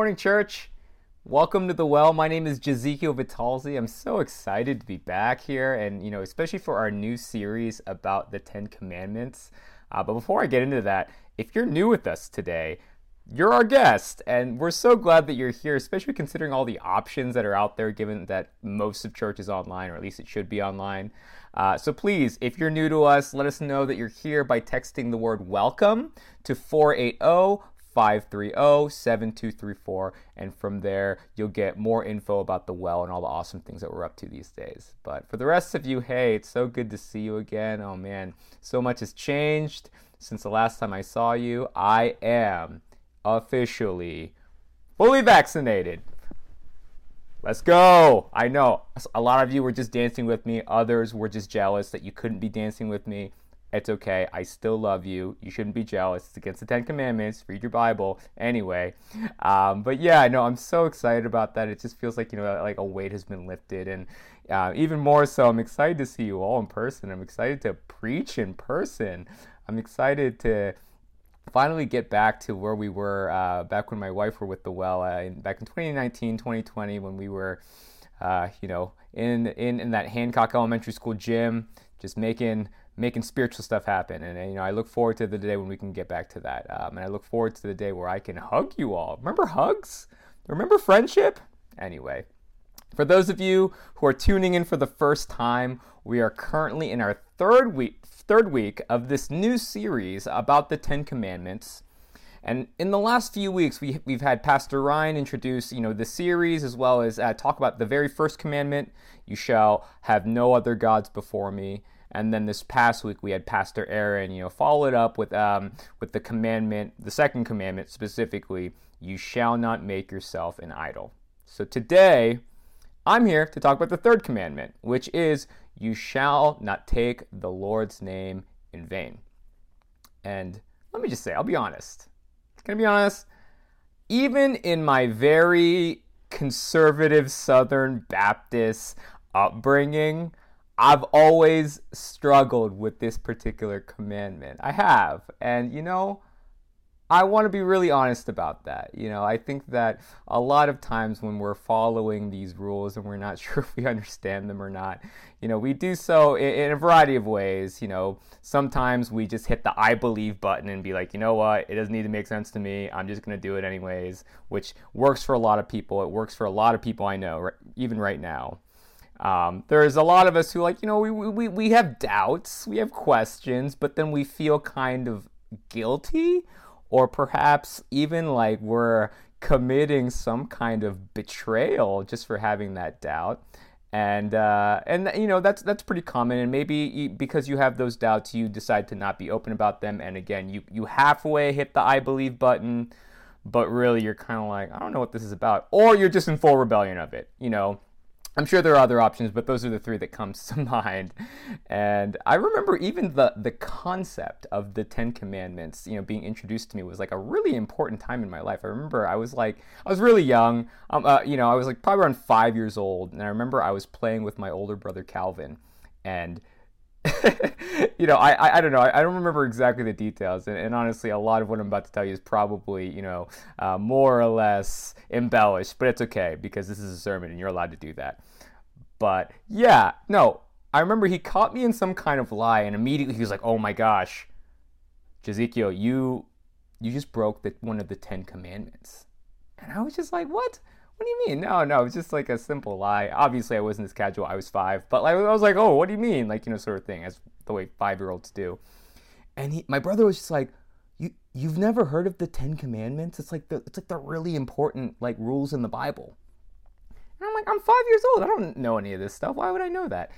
morning, church. Welcome to the well. My name is Jezekiel Vitalzi. I'm so excited to be back here, and you know, especially for our new series about the Ten Commandments. Uh, but before I get into that, if you're new with us today, you're our guest, and we're so glad that you're here, especially considering all the options that are out there, given that most of church is online, or at least it should be online. Uh, so please, if you're new to us, let us know that you're here by texting the word welcome to 480 530-7234 and from there you'll get more info about the well and all the awesome things that we're up to these days but for the rest of you hey it's so good to see you again oh man so much has changed since the last time i saw you i am officially fully vaccinated Let's go. I know a lot of you were just dancing with me. Others were just jealous that you couldn't be dancing with me. It's okay. I still love you. You shouldn't be jealous. It's against the Ten Commandments. Read your Bible. Anyway, um, but yeah, no, I'm so excited about that. It just feels like you know, like a weight has been lifted, and uh, even more so, I'm excited to see you all in person. I'm excited to preach in person. I'm excited to finally get back to where we were uh, back when my wife were with the well uh, back in 2019 2020 when we were uh, you know in, in in that hancock elementary school gym just making making spiritual stuff happen. And, and, you know, I look forward to the day when we can get back to that. Um, and I look forward to the day where I can hug you all. Remember hugs? Remember friendship? Anyway, for those of you who are tuning in for the first time, we are currently in our third week third week of this new series about the 10 commandments. And in the last few weeks, we, we've had Pastor Ryan introduce, you know, the series as well as uh, talk about the very first commandment: "You shall have no other gods before me." And then this past week we had Pastor Aaron, you know, follow it up with um, with the commandment, the second commandment specifically, you shall not make yourself an idol. So today, I'm here to talk about the third commandment, which is you shall not take the Lord's name in vain. And let me just say, I'll be honest. I be honest? Even in my very conservative Southern Baptist upbringing, I've always struggled with this particular commandment. I have. And, you know, I want to be really honest about that. You know, I think that a lot of times when we're following these rules and we're not sure if we understand them or not, you know, we do so in, in, a variety of ways. You know, sometimes we just hit the I believe button and be like, you know what, it doesn't need to make sense to me. I'm just going to do it anyways, which works for a lot of people. It works for a lot of people I know, even right now. Um, there's a lot of us who like, you know, we, we, we have doubts, we have questions, but then we feel kind of guilty or perhaps even like we're committing some kind of betrayal just for having that doubt. And uh, and you know that's that's pretty common. And maybe because you have those doubts you decide to not be open about them. And again you you halfway hit the i believe button but really you're kind of like i don't know what this is about. Or you're just in full rebellion of it you know I'm sure there are other options, but those are the three that comes to mind. And I remember even the the concept of the Ten Commandments, you know, being introduced to me was like a really important time in my life. I remember I was like I was really young, um, uh, you know, I was like probably around five years old, and I remember I was playing with my older brother Calvin, and you know, I, I, I don't know. I, I, don't remember exactly the details, and, and, honestly, a lot of what I'm about to tell you is probably you know uh, more or less embellished, but it's okay because this is a sermon and you're allowed to do that. But yeah, no, I remember he caught me in some kind of lie, and immediately he was like, "Oh my gosh, Jezekiel, you you just broke the, one of the Ten Commandments," and I was just like, "What?" What do you mean? No, no, it's just like a simple lie. Obviously, I wasn't as casual. I was five, but like, I was like, oh, what do you mean? Like, you know, sort of thing, as the way five-year-olds do. And he, my brother was just like, you, you've never heard of the Ten Commandments? It's like the, it's like the really important like rules in the Bible. And I'm like, I'm five years old. I don't know any of this stuff. Why would I know that?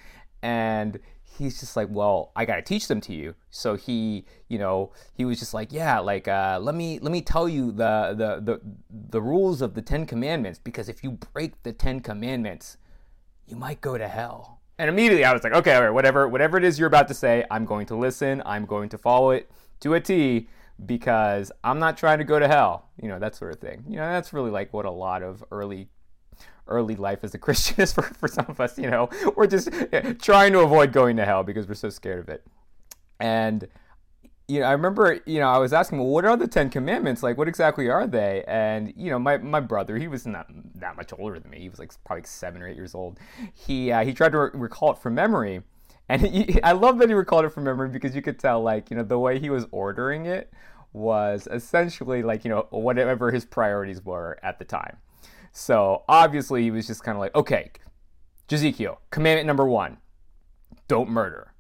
And he's just like, well, I gotta teach them to you. So he, you know, he was just like, yeah, like uh, let me let me tell you the, the the the rules of the Ten Commandments because if you break the Ten Commandments, you might go to hell. And immediately I was like, okay, all right, whatever whatever it is you're about to say, I'm going to listen. I'm going to follow it to a T because I'm not trying to go to hell. You know, that sort of thing. You know, that's really like what a lot of early early life as a Christian is for, for some of us, you know. We're just trying to avoid going to hell because we're so scared of it. And you know, I remember, you know, I was asking, well, what are the Ten Commandments? Like, what exactly are they? And, you know, my, my brother, he was not that much older than me. He was like probably seven or eight years old. He, uh, he tried to re- recall it from memory. And he, I love that he recalled it from memory because you could tell, like, you know, the way he was ordering it was essentially like, you know, whatever his priorities were at the time. So obviously he was just kind of like, okay, Ezekiel, commandment number one, don't murder.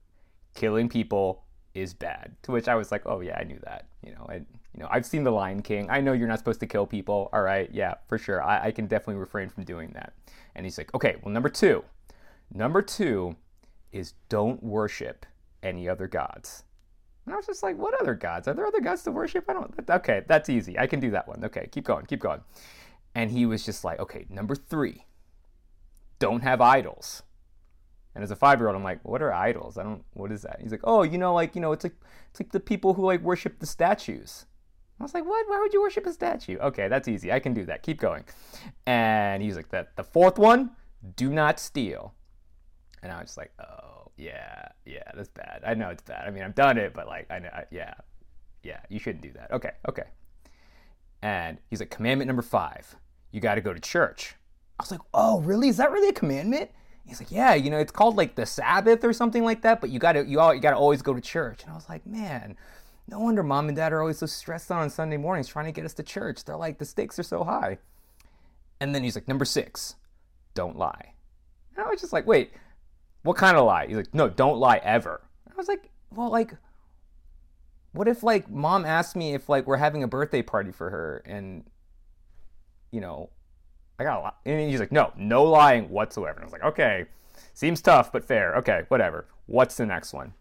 Killing people is bad. To which I was like, oh yeah, I knew that. You know, I, you know, I've seen The Lion King. I know you're not supposed to kill people. All right, yeah, for sure. I, I can definitely refrain from doing that. And he's like, okay, well, number two, number two is don't worship any other gods. And I was just like, what other gods? Are there other gods to worship? I don't. Okay, that's easy. I can do that one. Okay, keep going, keep going. And he was just like, okay, number three, don't have idols. And as a five year old, I'm like, what are idols? I don't, what is that? He's like, oh, you know, like, you know, it's like, it's like the people who like worship the statues. I was like, what? Why would you worship a statue? Okay, that's easy. I can do that. Keep going. And he's like, that the fourth one, do not steal. And I was just like, oh, yeah, yeah, that's bad. I know it's bad. I mean, I've done it, but like, I know, I, yeah, yeah, you shouldn't do that. Okay, okay. And he's like, commandment number five, you got to go to church. I was like, oh, really? Is that really a commandment? He's like, yeah, you know, it's called like the Sabbath or something like that, but you gotta you all you gotta always go to church. And I was like, man, no wonder mom and dad are always so stressed out on Sunday mornings trying to get us to church. They're like, the stakes are so high. And then he's like, number six, don't lie. And I was just like, wait, what kind of lie? He's like, no, don't lie ever. I was like, well, like, what if like mom asked me if like we're having a birthday party for her and you know I got a lot. And he's like, no, no lying whatsoever. And I was like, okay, seems tough, but fair. Okay, whatever. What's the next one?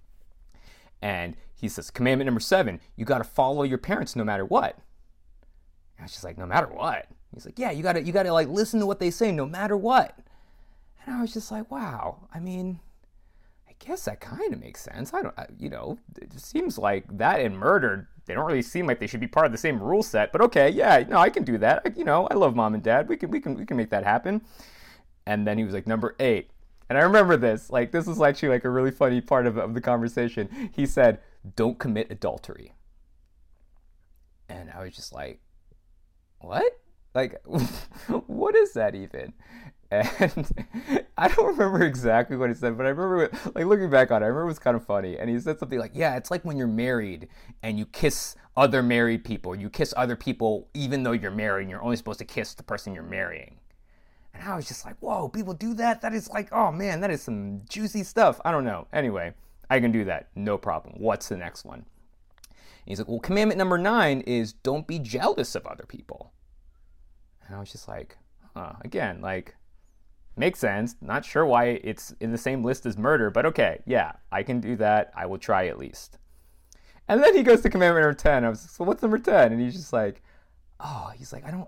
And he says, commandment number seven, you got to follow your parents no matter what. And I was just like, no matter what. He's like, yeah, you got to, you got to like listen to what they say no matter what. And I was just like, wow. I mean, guess that kind of makes sense. I don't, you know, it just seems like that and murder they don't really seem like they should be part of the same rule set. But okay, yeah, no, I can do that. I, you know, I love mom and dad. We can we can we can make that happen. And then he was like number eight, and I remember this. Like this was actually like a really funny part of, of the conversation. He said, "Don't commit adultery," and I was just like, "What? Like, what is that even?" And I don't remember exactly what he said, but I remember, like looking back on it, I remember it was kind of funny. And he said something like, "Yeah, it's like when you're married and you kiss other married people. You kiss other people even though you're married. and You're only supposed to kiss the person you're marrying." And I was just like, "Whoa, people do that? That is like, oh man, that is some juicy stuff." I don't know. Anyway, I can do that, no problem. What's the next one? And he's like, "Well, commandment number nine is don't be jealous of other people." And I was just like, huh. Again, like Makes sense. Not sure why it's in the same list as murder, but okay, yeah, I can do that. I will try at least. And then he goes to commandment number 10. I was like, so what's number 10? And he's just like, oh, he's like, I don't,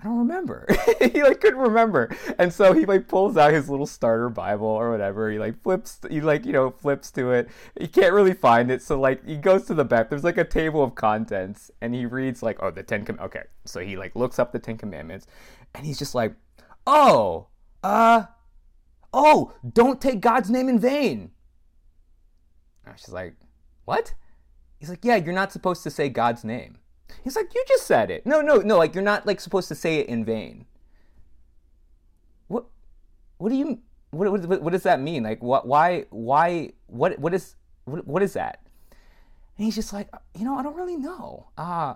I don't remember. he like couldn't remember. And so he like pulls out his little starter Bible or whatever. He like flips, he like, you know, flips to it. He can't really find it. So like he goes to the back. There's like a table of contents and he reads like, oh, the 10, com-. okay. So he like looks up the 10 commandments and he's just like, Oh, uh, oh, don't take God's name in vain. And she's like, what? He's like, yeah, you're not supposed to say God's name. He's like, you just said it. No, no, no, like you're not like supposed to say it in vain. What, what do you, what, what, what does that mean? Like, what, why, why, what, what is, what, what is that? And he's just like, you know, I don't really know. Uh,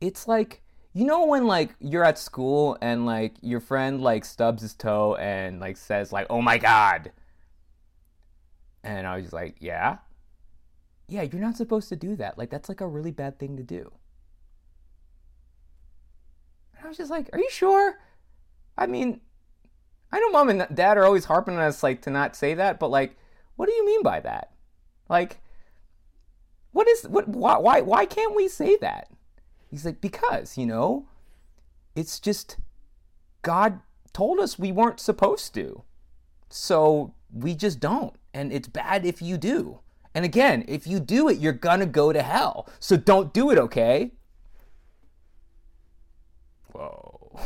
it's like, you know when like you're at school and like your friend like stubs his toe and like says like oh my god. And i was just like yeah? Yeah you're not supposed to do that. Like that's like a really bad thing to do. And i was just like are you sure? I mean i know mom and dad are always harping on us like to not say that but like what do you mean by that? Like what is what why why, why can't we say that He's like, because, you know, it's just God told us we weren't supposed to. So we just don't. And it's bad if you do. And again, if you do it, you're going to go to hell. So don't do it, okay? Whoa.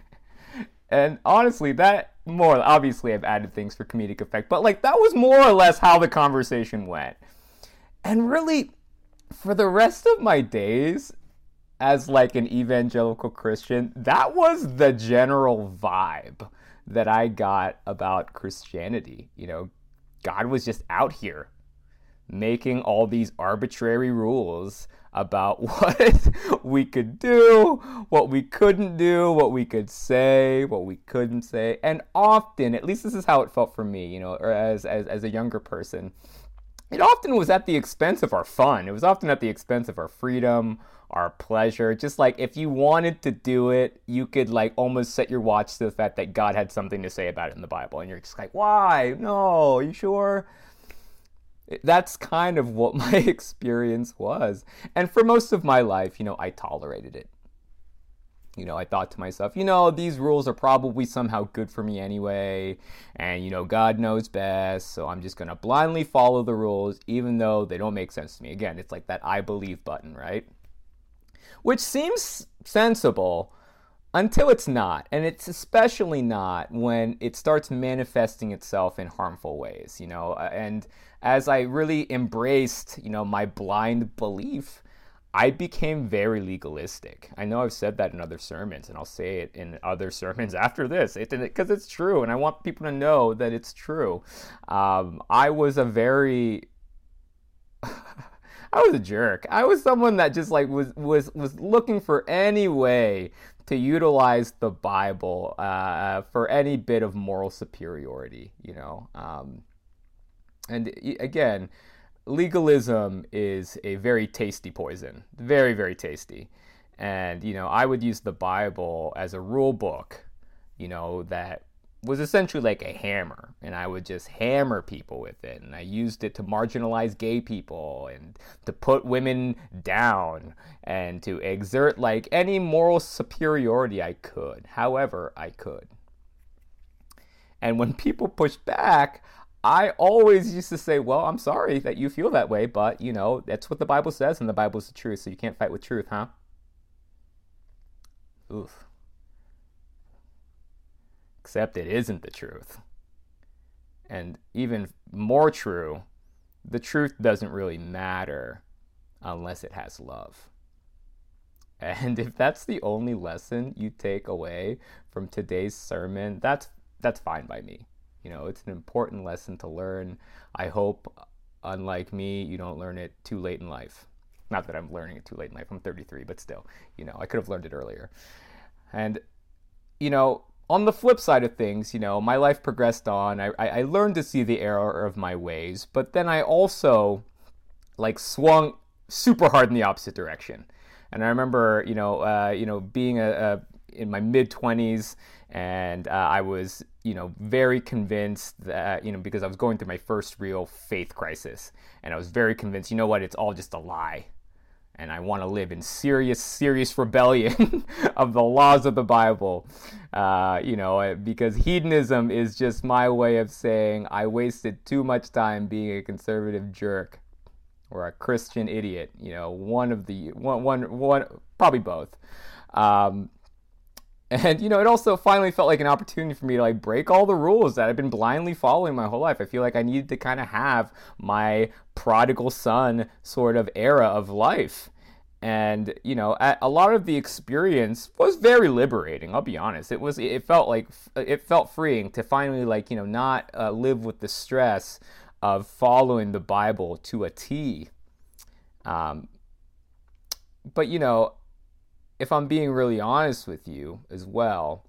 and honestly, that more obviously I've added things for comedic effect, but like that was more or less how the conversation went. And really, for the rest of my days, as like an evangelical Christian, that was the general vibe that I got about Christianity. You know, God was just out here making all these arbitrary rules about what we could do, what we couldn't do, what we could say, what we couldn't say. And often, at least this is how it felt for me, you know, or as, as, as a younger person, it often was at the expense of our fun. It was often at the expense of our freedom, our pleasure. Just like if you wanted to do it, you could like almost set your watch to the fact that God had something to say about it in the Bible. And you're just like, why? No, you sure? That's kind of what my experience was. And for most of my life, you know, I tolerated it. You know, I thought to myself, you know, these rules are probably somehow good for me anyway. And, you know, God knows best. So I'm just going to blindly follow the rules, even though they don't make sense to me. Again, it's like that I believe button, right? Which seems sensible until it's not. And it's especially not when it starts manifesting itself in harmful ways, you know. And as I really embraced, you know, my blind belief, I became very legalistic. I know I've said that in other sermons, and I'll say it in other sermons after this, because it, it's true, and I want people to know that it's true. Um, I was a very I was a jerk. I was someone that just like was was was looking for any way to utilize the Bible uh, for any bit of moral superiority, you know. Um, and again, legalism is a very tasty poison, very very tasty. And you know, I would use the Bible as a rule book, you know, that was essentially like a hammer and I would just hammer people with it and I used it to marginalize gay people and to put women down and to exert like any moral superiority I could however I could. And when people pushed back I always used to say well I'm sorry that you feel that way but you know that's what the Bible says and the Bible is the truth so you can't fight with truth huh? Oof except it isn't the truth. And even more true, the truth doesn't really matter unless it has love. And if that's the only lesson you take away from today's sermon, that's that's fine by me. You know, it's an important lesson to learn. I hope unlike me, you don't learn it too late in life. Not that I'm learning it too late in life. I'm 33, but still, you know, I could have learned it earlier. And you know, on the flip side of things, you know, my life progressed on. I, I learned to see the error of my ways, but then I also like swung super hard in the opposite direction. And I remember, you know, uh, you know, being a, a in my mid twenties, and uh, I was, you know, very convinced that, you know, because I was going through my first real faith crisis, and I was very convinced, you know what, it's all just a lie and I want to live in serious, serious rebellion of the laws of the Bible. Uh, you know, because hedonism is just my way of saying I wasted too much time being a conservative jerk or a Christian idiot. You know, one of the one, one, one, probably both. Um, and you know, it also finally felt like an opportunity for me to like break all the rules that I've been blindly following my whole life. I feel like I needed to kind of have my prodigal son sort of era of life. And you know, a lot of the experience was very liberating. I'll be honest; it was. It felt like it felt freeing to finally, like you know, not uh, live with the stress of following the Bible to a T. Um, but you know, if I'm being really honest with you as well,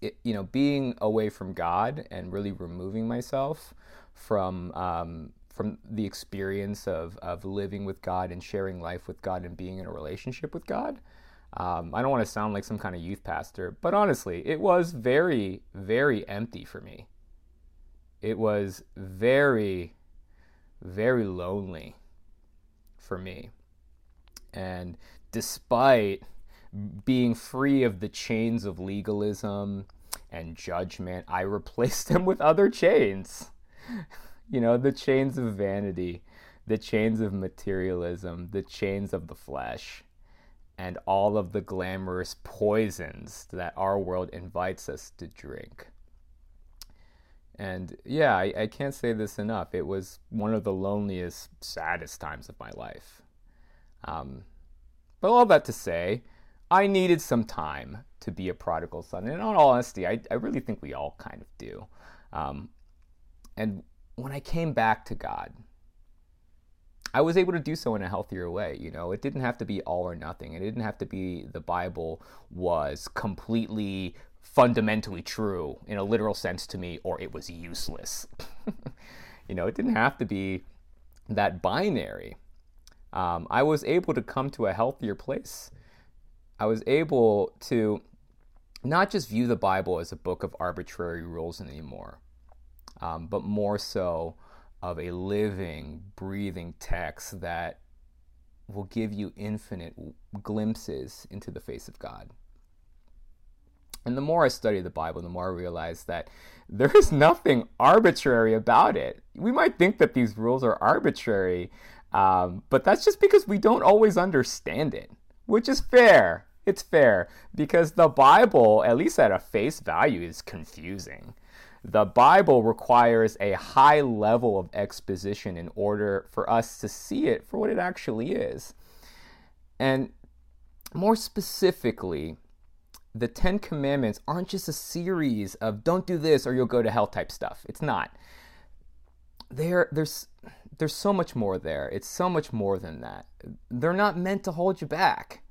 it, you know, being away from God and really removing myself from um, from the experience of of living with God and sharing life with God and being in a relationship with God. Um, I don't want to sound like some kind of youth pastor, but honestly, it was very, very empty for me. It was very, very lonely for me. And despite being free of the chains of legalism and judgment, I replaced them with other chains. you know, the chains of vanity, the chains of materialism, the chains of the flesh, and all of the glamorous poisons that our world invites us to drink. And yeah, I, I can't say this enough. It was one of the loneliest, saddest times of my life. Um, but all that to say, I needed some time to be a prodigal son. And in all honesty, I, I really think we all kind of do. Um, and when I came back to God, I was able to do so in a healthier way. You know, it didn't have to be all or nothing. It didn't have to be the Bible was completely fundamentally true in a literal sense to me or it was useless. you know, it didn't have to be that binary. Um, I was able to come to a healthier place. I was able to not just view the Bible as a book of arbitrary rules anymore, um, but more so of a living, breathing text that will give you infinite glimpses into the face of God. And the more I study the Bible, the more I realize that there is nothing arbitrary about it. We might think that these rules are arbitrary, um, but that's just because we don't always understand it, which is fair. It's fair because the Bible, at least at a face value, is confusing the Bible requires a high level of exposition in order for us to see it for what it actually is. And more specifically, the Ten Commandments aren't just a series of don't do this or you'll go to hell type stuff. It's not. There, there's, there's so much more there. It's so much more than that. They're not meant to hold you back,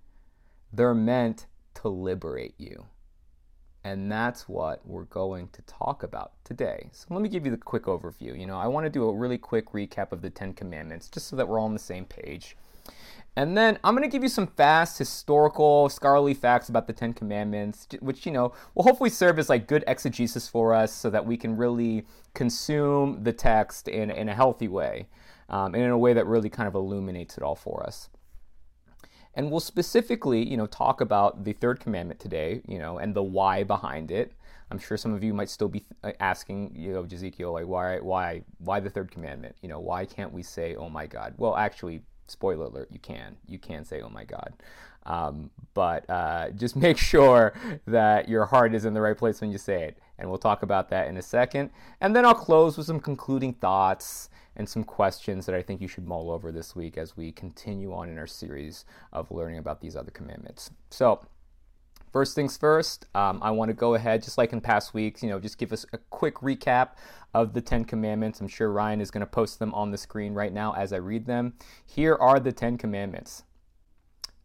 they're meant to liberate you. And that's what we're going to talk about today. So let me give you the quick overview. You know, I want to do a really quick recap of the Ten Commandments just so that we're all on the same page. And then I'm going to give you some fast historical scholarly facts about the Ten Commandments, which, you know, will hopefully serve as like good exegesis for us so that we can really consume the text in, in a healthy way um, and in a way that really kind of illuminates it all for us. And we'll specifically, you know, talk about the third commandment today, you know, and the why behind it. I'm sure some of you might still be uh, asking, you know, Ezekiel, like, why, why, why the third commandment? You know, why can't we say, "Oh my God"? Well, actually, spoiler alert, you can. You can say, "Oh my God," um, but uh, just make sure that your heart is in the right place when you say it. And we'll talk about that in a second. And then I'll close with some concluding thoughts and some questions that I think you should mull over this week as we continue on in our series of learning about these other commandments. So, first things first, um, I want to go ahead, just like in past weeks, you know, just give us a quick recap of the Ten Commandments. I'm sure Ryan is going to post them on the screen right now as I read them. Here are the Ten Commandments.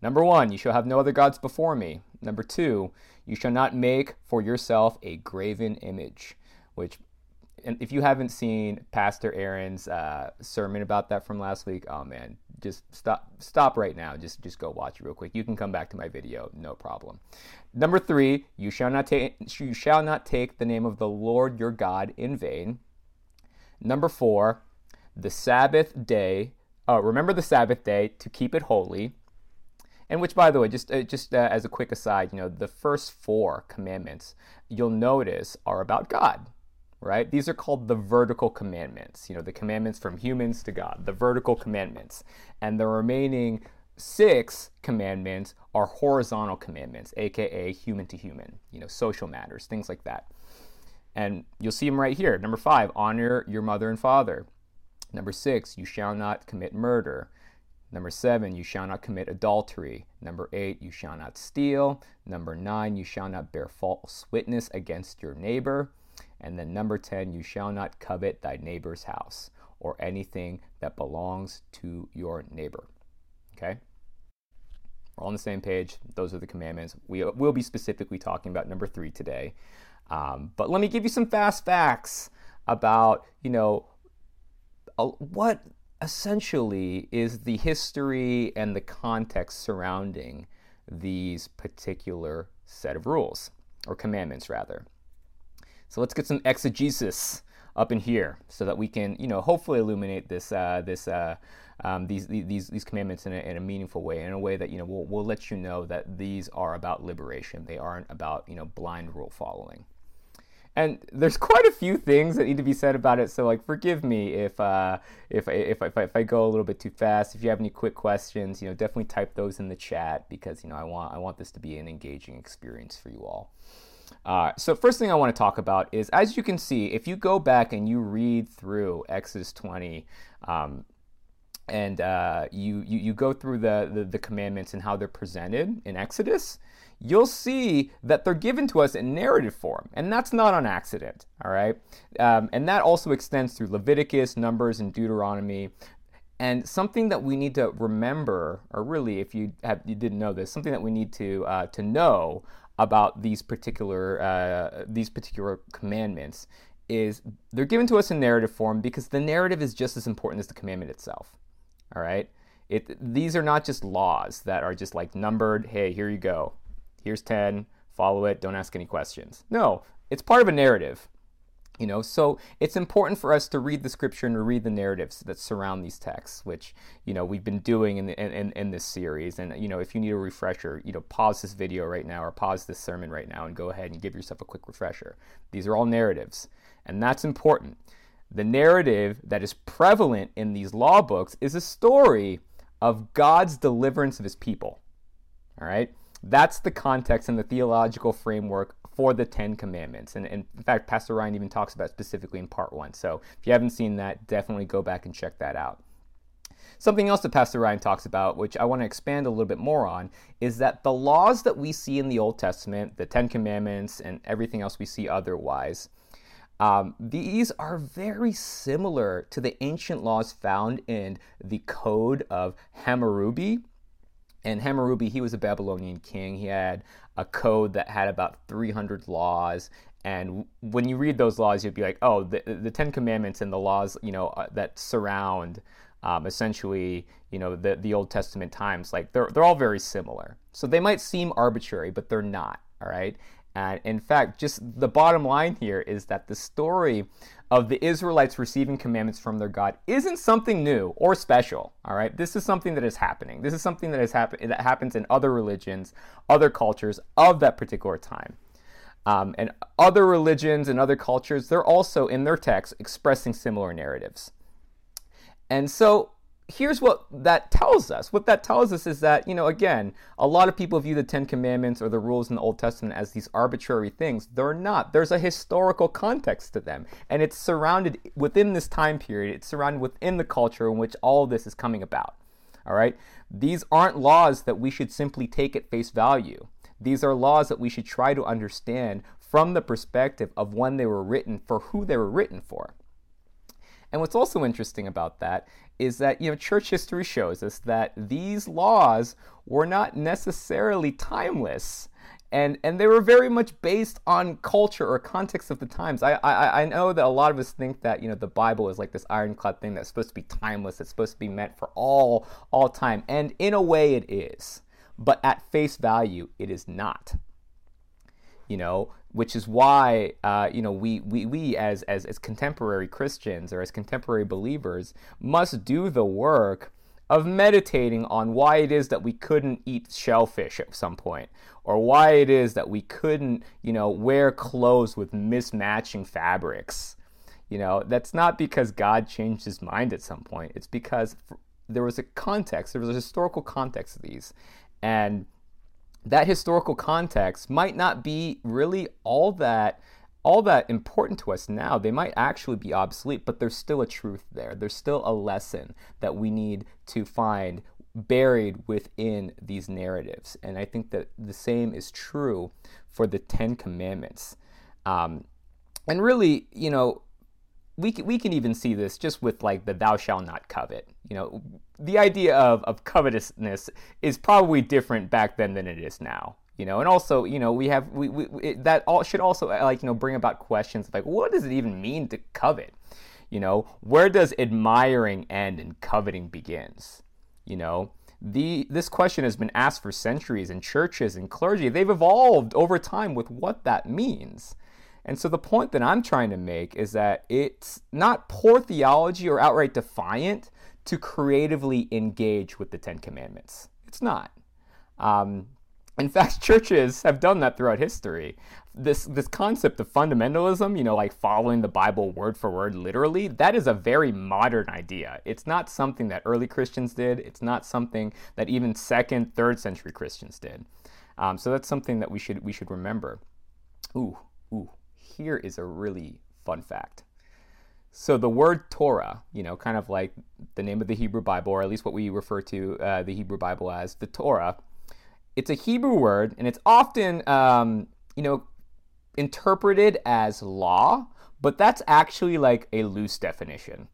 Number one, you shall have no other gods before me. Number two, you shall not make for yourself a graven image, which and if you haven't seen Pastor Aaron's uh, sermon about that from last week, oh man, just stop stop right now. Just just go watch it real quick. You can come back to my video, no problem. Number three, you shall not take you shall not take the name of the Lord your God in vain. Number four, the Sabbath day. Oh, remember the Sabbath day to keep it holy. And which, by the way, just uh, just uh, as a quick aside, you know, the first four commandments you'll notice are about God right? These are called the vertical commandments, you know, the commandments from humans to God, the vertical commandments. And the remaining six commandments are horizontal commandments, aka human to human, you know, social matters, things like that. And you'll see them right here. Number five, honor your mother and father. Number six, you shall not commit murder. Number seven, you shall not commit adultery. Number eight, you shall not steal. Number nine, you shall not bear false witness against your neighbor. And then number 10, you shall not covet thy neighbor's house or anything that belongs to your neighbor. Okay? We're on the same page. Those are the commandments. We will be specifically talking about number three today. Um, but let me give you some fast facts about, you know, what essentially is the history and the context surrounding these particular set of rules, or commandments rather. So let's get some exegesis up in here so that we can, you know, hopefully illuminate this, uh, this, uh, um, these, these, these commandments in a, in a, meaningful way, in a way that, you know, will will let you know that these are about liberation. They aren't about, you know, blind rule following. And there's quite a few things that need to be said about it. So, like, forgive me if, uh, if, if, if, if I go a little bit too fast. If you have any quick questions, you know, definitely type those in the chat because, you know, I want, I want this to be an engaging experience for you all. Uh, so, first thing I want to talk about is as you can see, if you go back and you read through Exodus 20, um, and uh, you, you, you go through the, the, the commandments and how they're presented in Exodus, you'll see that they're given to us in narrative form, and that's not on accident. All right, um, and that also extends through Leviticus, Numbers, and Deuteronomy. And something that we need to remember, or really, if you have, you didn't know this, something that we need to uh, to know about these particular uh, these particular commandments is they're given to us in narrative form because the narrative is just as important as the commandment itself. All right, it these are not just laws that are just like numbered. Hey, here you go. Here's ten. Follow it. Don't ask any questions. No, it's part of a narrative. You know, so it's important for us to read the scripture and to read the narratives that surround these texts, which you know we've been doing in, in in this series. And you know, if you need a refresher, you know, pause this video right now or pause this sermon right now and go ahead and give yourself a quick refresher. These are all narratives, and that's important. The narrative that is prevalent in these law books is a story of God's deliverance of His people. All right, that's the context and the theological framework for the Ten Commandments. And, and, in fact, Pastor Ryan even talks about specifically in part one. So if you haven't seen that, definitely go back and check that out. Something else that Pastor Ryan talks about, which I want to expand a little bit more on, is that the laws that we see in the Old Testament, the Ten Commandments, and everything else we see otherwise, um, these are very similar to the ancient laws found in the Code of Hammurabi. And Hammurabi, he was a Babylonian king. He had a code that had about 300 laws. And when you read those laws, you'd be like, oh, the, the Ten Commandments and the laws, you know, uh, that surround um, essentially, you know, the, the Old Testament times, like they're, they're all very similar. So they might seem arbitrary, but they're not, all right? And in fact, just the bottom line here is that the story of the Israelites receiving commandments from their God isn't something new or special. All right, this is something that is happening. This is something that has happened that happens in other religions, other cultures of that particular time. Um, and other religions and other cultures, they're also in their texts expressing similar narratives. And so here's what that tells us. What that tells us is that, you know, again, a lot of people view the Ten Commandments or the rules in the Old Testament as these arbitrary things. They're not. There's a historical context to them. And it's surrounded within this time period, it's surrounded within the culture in which all of this is coming about. All right? These aren't laws that we should simply take at face value. These are laws that we should try to understand from the perspective of when they were written for who they were written for. And what's also interesting about that is that you know church history shows us that these laws were not necessarily timeless and and they were very much based on culture or context of the times. I, I I know that a lot of us think that you know the Bible is like this ironclad thing that's supposed to be timeless. It's supposed to be meant for all all time, and in a way it is. But at face value, it is not. You know, which is why uh, you know we, we, we as, as as contemporary Christians or as contemporary believers must do the work of meditating on why it is that we couldn't eat shellfish at some point or why it is that we couldn't you know wear clothes with mismatching fabrics. You know that's not because god changed his mind at some point. It's because there was a context there was a historical context to these. And that historical context might not be really all that all that important to us now. They might actually be obsolete, but there's still a truth there. There's still a lesson that we need to find buried within these narratives. And I think that the same is true for the Ten Commandments. Um, and really, you know, we can, we can even see this just with like the thou shalt not covet. You know, the idea of, of covetousness is probably different back then than it is now. You know, and also, you know, we have we, we it, that all should also uh, like you know bring about questions like what does it even mean to covet? You know, where does admiring end and coveting begins? You know, the this question has been asked for centuries in churches and clergy. They've evolved over time with what that means. And so the point that I'm trying to make is that it's not poor theology or outright defiant to creatively engage with the Ten Commandments. It's not. Um, in fact, churches have done that throughout history. This this concept of fundamentalism, you know, like following the Bible word for word literally, that is a very modern idea. It's not something that early Christians did. It's not something that even second, third century Christians did. Um, so that's something that we should we should remember. Ooh, ooh, here is a really fun fact. So the word Torah, you know, kind of like the name of the Hebrew Bible, or at least what we refer to uh, the Hebrew Bible as, the Torah. It's a Hebrew word, and it's often, um, you know, interpreted as law, but that's actually like a loose definition,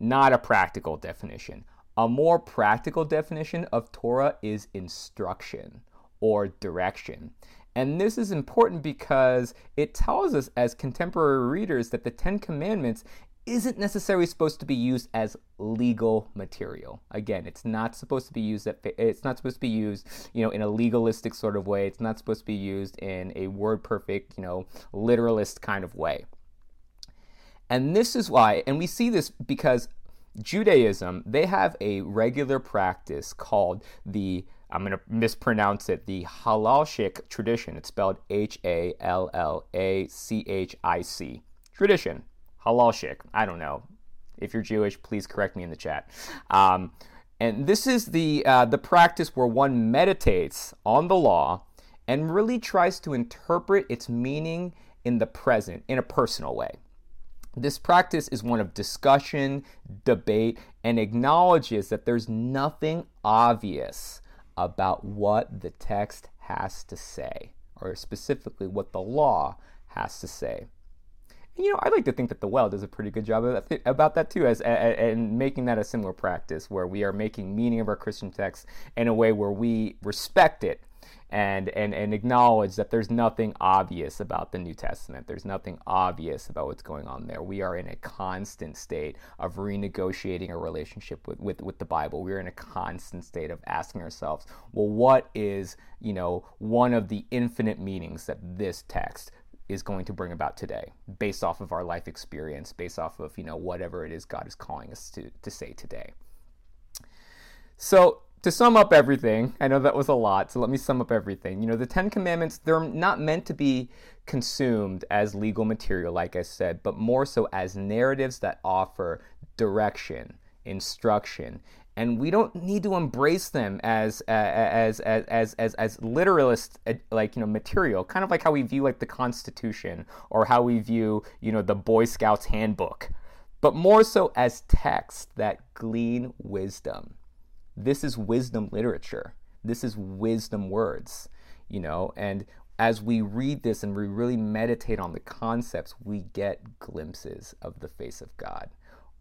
not a practical definition. A more practical definition of Torah is instruction or direction. And this is important because it tells us as contemporary readers that the Ten Commandments isn't necessarily supposed to be used as legal material. Again, it's not supposed to be used it's not supposed to be used, you know, in a legalistic sort of way. It's not supposed to be used in a word perfect, you know, literalist kind of way. And this is why, and we see this because Judaism, they have a regular practice called the I'm going to mispronounce it, the Halalchic tradition. It's spelled H A L L A C H I C. Tradition halalchic. I don't know. If you're Jewish, please correct me in the chat. Um, and this is the uh, the practice where one meditates on the law and really tries to interpret its meaning in the present in a personal way. This practice is one of discussion, debate, and acknowledges that there's nothing obvious about what the text has to say, or specifically what the law has to say. And, you know, I like to think that the well does a pretty good job that, about that too, as and making that a similar practice where we are making meaning of our Christian text in a way where we respect it and and and acknowledge that there's nothing obvious about the New Testament. There's nothing obvious about what's going on there. We are in a constant state of renegotiating a relationship with with, with the Bible. We're in a constant state of asking ourselves, well, what is you know one of the infinite meanings that this text is going to bring about today based off of our life experience based off of you know whatever it is god is calling us to, to say today so to sum up everything i know that was a lot so let me sum up everything. You know the 10 commandments they're not meant to be consumed as legal material like i said but more so as narratives that offer direction instruction and we don't need to embrace them as as as as as, as literalist uh, like you know material kind of like how we view like the constitution or how we view you know the boy scouts handbook but more so as texts that glean wisdom this is wisdom literature. This is wisdom words you know? And as we read this and we really meditate on the concepts we get glimpses of the face of god.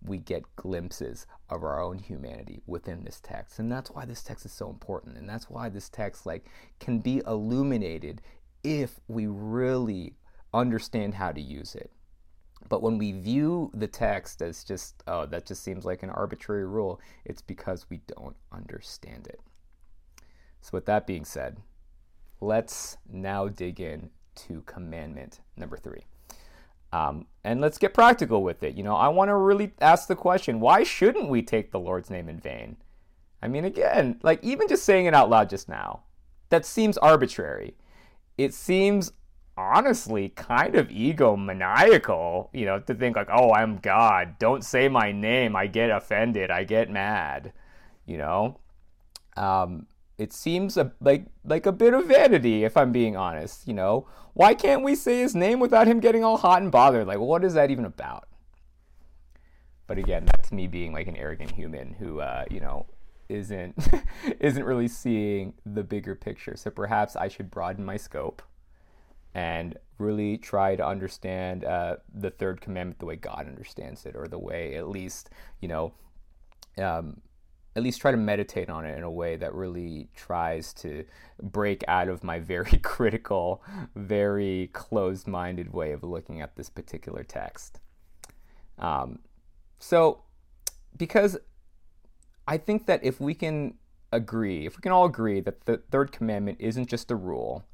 We get glimpses of our own humanity within this text. And that's why this text is so important. And that's why this text like can be illuminated if we really understand how to use it but when we view the text as just oh that just seems like an arbitrary rule it's because we don't understand it so with that being said let's now dig in to commandment number 3 um, and let's get practical with it. You know, I want to really ask the question why shouldn't we take the Lord's name in vain? I mean, again, like even just saying it out loud just now, that seems arbitrary. It seems honestly kind of egomaniacal, you know, to think like, oh, I'm God. Don't say my name. I get offended. I get mad, you know? Um, it seems a, like like a bit of vanity if i'm being honest you know why can't we say his name without him getting all hot and bothered like what is that even about but again that's me being like an arrogant human who uh, you know isn't isn't really seeing the bigger picture so perhaps i should broaden my scope and really try to understand uh, the third commandment the way god understands it or the way at least you know um, at least try to meditate on it in a way that really tries to break out of my very critical, very closed minded way of looking at this particular text. Um, so, because I think that if we can agree, if we can all agree that the third commandment isn't just a rule,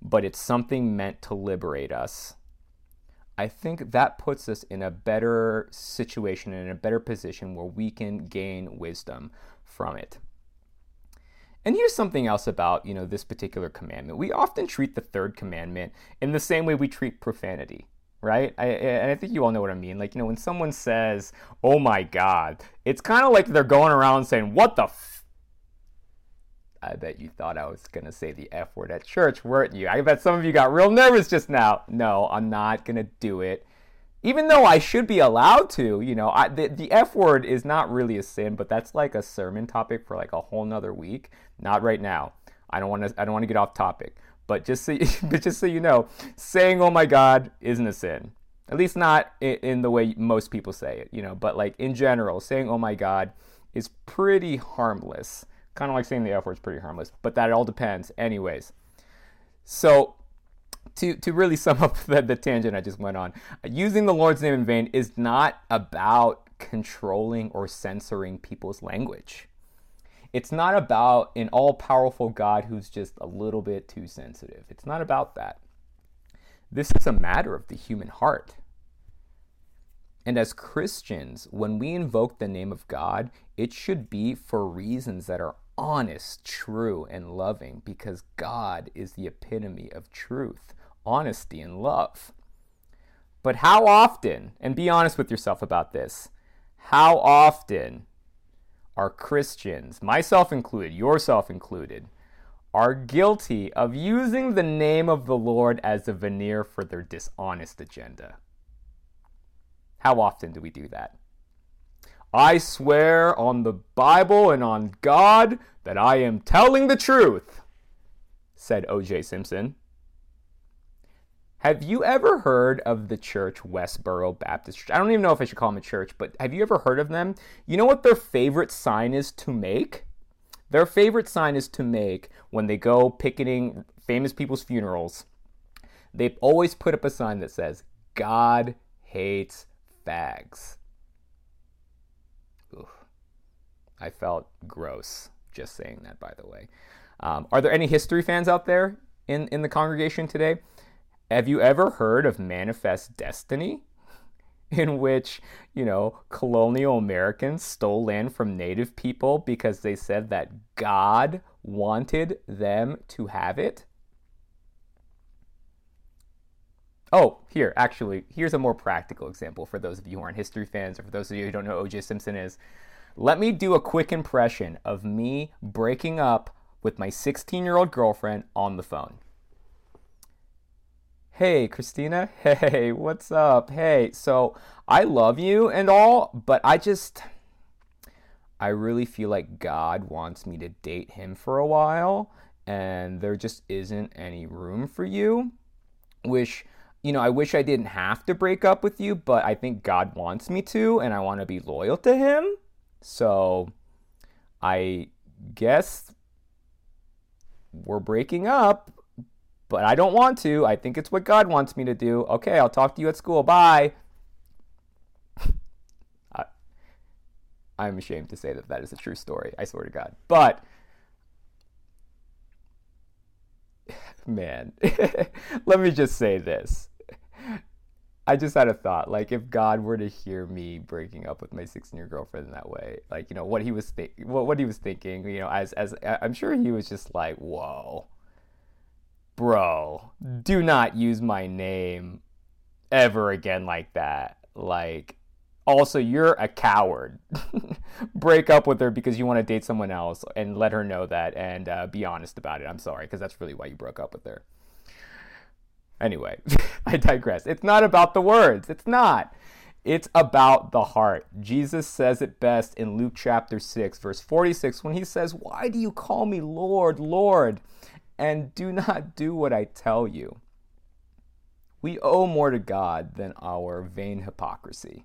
but it's something meant to liberate us I think that puts us in a better situation and in a better position where we can gain wisdom from it. And here's something else about, you know, this particular commandment. We often treat the third commandment in the same way we treat profanity, right? I, and I think you all know what I mean. Like, you know, when someone says, "Oh my God," it's kind of like they're going around saying, "What the." F-? I bet you thought I was going to say the F word at church, weren't you? I bet some of you got real nervous just now. No, I'm not going to do it. Even though I should be allowed to, you know, I, the, the F word is not really a sin, but that's like a sermon topic for like a whole nother week. Not right now. I don't want to. I don't want to get off topic. But just so, you, but just so you know, saying "Oh my God" isn't a sin. At least not in, in the way most people say it. You know, but like in general, saying "Oh my God" is pretty harmless. Kind of like saying the F word is pretty harmless, but that all depends. Anyways, so to, to really sum up the, the tangent I just went on, using the Lord's name in vain is not about controlling or censoring people's language. It's not about an all powerful God who's just a little bit too sensitive. It's not about that. This is a matter of the human heart. And as Christians, when we invoke the name of God, it should be for reasons that are honest, true, and loving because God is the epitome of truth, honesty, and love. But how often, and be honest with yourself about this, how often are Christians, myself included, yourself included, are guilty of using the name of the Lord as a veneer for their dishonest agenda? How often do we do that? I swear on the Bible and on God that I am telling the truth, said O.J. Simpson. Have you ever heard of the church Westboro Baptist Church? I don't even know if I should call them a church, but have you ever heard of them? You know what their favorite sign is to make? Their favorite sign is to make when they go picketing famous people's funerals. They always put up a sign that says, God hates fags. I felt gross just saying that, by the way. Um, are there any history fans out there in, in the congregation today? Have you ever heard of Manifest Destiny? In which, you know, colonial Americans stole land from native people because they said that God wanted them to have it? Oh, here, actually, here's a more practical example for those of you who aren't history fans or for those of you who don't know OJ Simpson is. Let me do a quick impression of me breaking up with my 16 year old girlfriend on the phone. Hey, Christina. Hey, what's up? Hey, so I love you and all, but I just. I really feel like God wants me to date him for a while, and there just isn't any room for you. Wish, you know, I wish I didn't have to break up with you, but I think God wants me to, and I want to be loyal to him. So I guess we're breaking up, but I don't want to. I think it's what God wants me to do. Okay, I'll talk to you at school. Bye. I'm ashamed to say that that is a true story. I swear to God. But man, let me just say this. I just had a thought, like if God were to hear me breaking up with my 16-year girlfriend in that way, like you know what he was thinking, what, what he was thinking, you know, as as I'm sure he was just like, whoa, bro, do not use my name ever again like that. Like, also you're a coward. Break up with her because you want to date someone else, and let her know that, and uh, be honest about it. I'm sorry, because that's really why you broke up with her. Anyway, I digress. It's not about the words. It's not. It's about the heart. Jesus says it best in Luke chapter 6, verse 46, when he says, Why do you call me Lord, Lord, and do not do what I tell you? We owe more to God than our vain hypocrisy.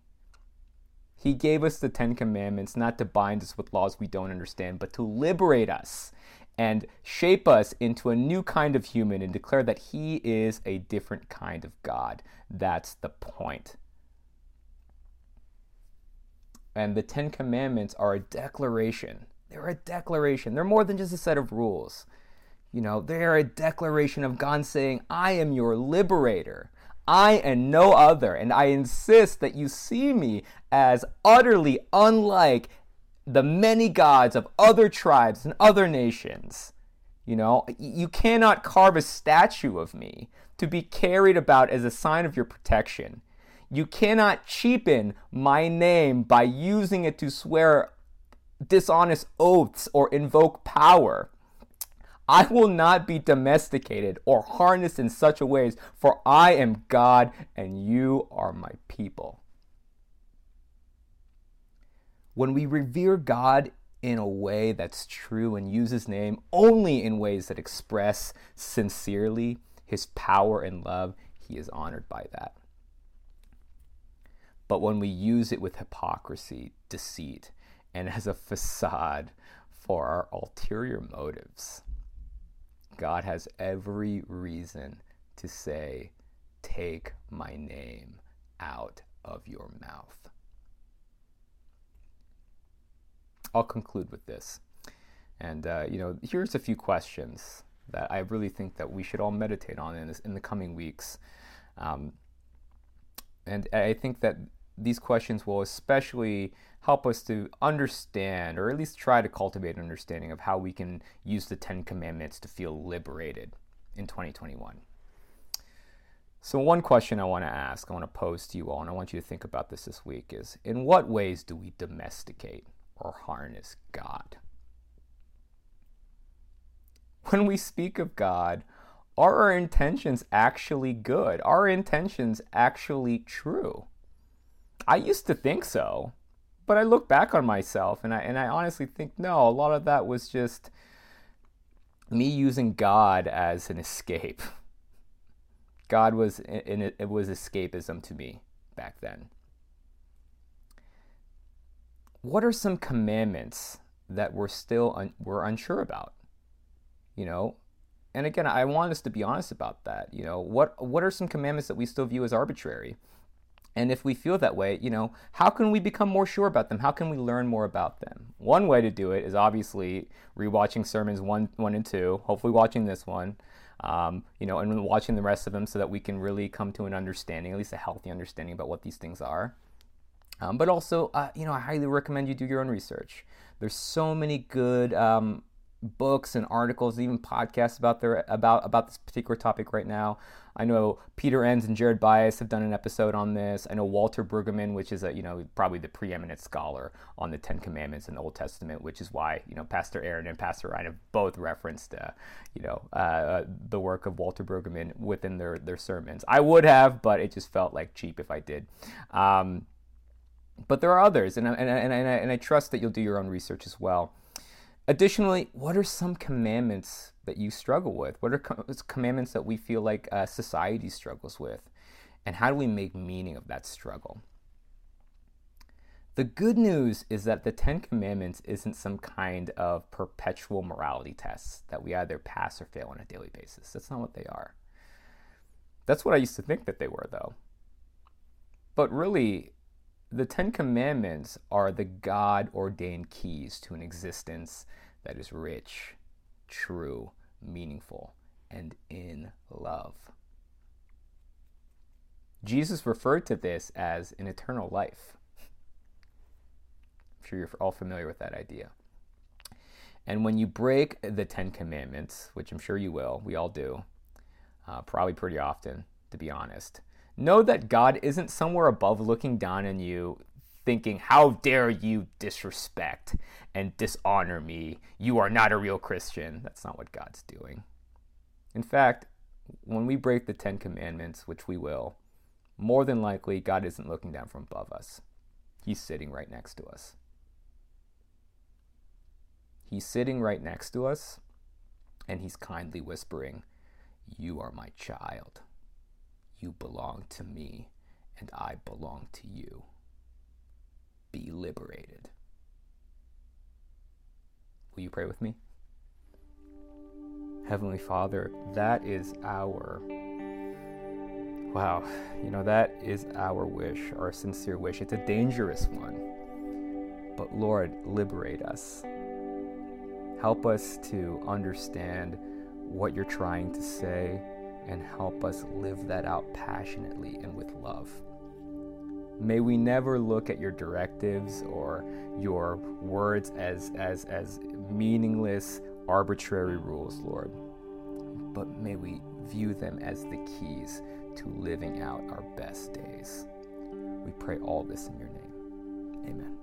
He gave us the Ten Commandments not to bind us with laws we don't understand, but to liberate us and shape us into a new kind of human and declare that He is a different kind of God. That's the point. And the Ten Commandments are a declaration. They're a declaration. They're more than just a set of rules. You know, they're a declaration of God saying, I am your liberator. I and no other, and I insist that you see me as utterly unlike the many gods of other tribes and other nations. You know, you cannot carve a statue of me to be carried about as a sign of your protection. You cannot cheapen my name by using it to swear dishonest oaths or invoke power. I will not be domesticated or harnessed in such a ways, for I am God and you are my people. When we revere God in a way that's true and use his name only in ways that express sincerely his power and love, he is honored by that. But when we use it with hypocrisy, deceit, and as a facade for our ulterior motives, God has every reason to say, Take my name out of your mouth. I'll conclude with this. And, uh, you know, here's a few questions that I really think that we should all meditate on in, this, in the coming weeks. Um, and I think that these questions will especially help us to understand, or at least try to cultivate an understanding of how we can use the Ten Commandments to feel liberated in 2021. So, one question I want to ask, I want to pose to you all, and I want you to think about this this week is in what ways do we domesticate or harness God? When we speak of God, are our intentions actually good? Are our intentions actually true? I used to think so, but I look back on myself and I and I honestly think no, a lot of that was just me using God as an escape. God was it was escapism to me back then. What are some commandments that we're still un, we're unsure about? You know, and again, I want us to be honest about that. You know, what what are some commandments that we still view as arbitrary? And if we feel that way, you know, how can we become more sure about them? How can we learn more about them? One way to do it is obviously rewatching sermons one, one and two. Hopefully, watching this one, um, you know, and watching the rest of them, so that we can really come to an understanding, at least a healthy understanding about what these things are. Um, but also, uh, you know, I highly recommend you do your own research. There's so many good um, books and articles, even podcasts about their about about this particular topic right now. I know Peter Enns and Jared Byas have done an episode on this. I know Walter Brueggemann, which is a you know probably the preeminent scholar on the Ten Commandments in the Old Testament, which is why you know Pastor Aaron and Pastor Ryan have both referenced uh, you know uh, the work of Walter Brueggemann within their their sermons. I would have, but it just felt like cheap if I did. Um, but there are others, and, and, and, and, I, and I trust that you'll do your own research as well. Additionally, what are some commandments that you struggle with? What are commandments that we feel like uh, society struggles with? And how do we make meaning of that struggle? The good news is that the Ten Commandments isn't some kind of perpetual morality test that we either pass or fail on a daily basis. That's not what they are. That's what I used to think that they were, though. But really, the Ten Commandments are the God ordained keys to an existence that is rich, true, meaningful, and in love. Jesus referred to this as an eternal life. I'm sure you're all familiar with that idea. And when you break the Ten Commandments, which I'm sure you will, we all do, uh, probably pretty often, to be honest, know that God isn't somewhere above looking down on you, thinking, How dare you disrespect and dishonor me? You are not a real Christian. That's not what God's doing. In fact, when we break the Ten Commandments, which we will, more than likely, God isn't looking down from above us. He's sitting right next to us. He's sitting right next to us, and he's kindly whispering, You are my child. You belong to me, and I belong to you. Be liberated. Will you pray with me? Heavenly Father, that is our Wow, you know, that is our wish, our sincere wish. It's a dangerous one. But Lord, liberate us. Help us to understand what you're trying to say and help us live that out passionately and with love. May we never look at your directives or your words as, as, as meaningless, arbitrary rules, Lord, but may we view them as the keys to living out our best days. We pray all this in your name. Amen.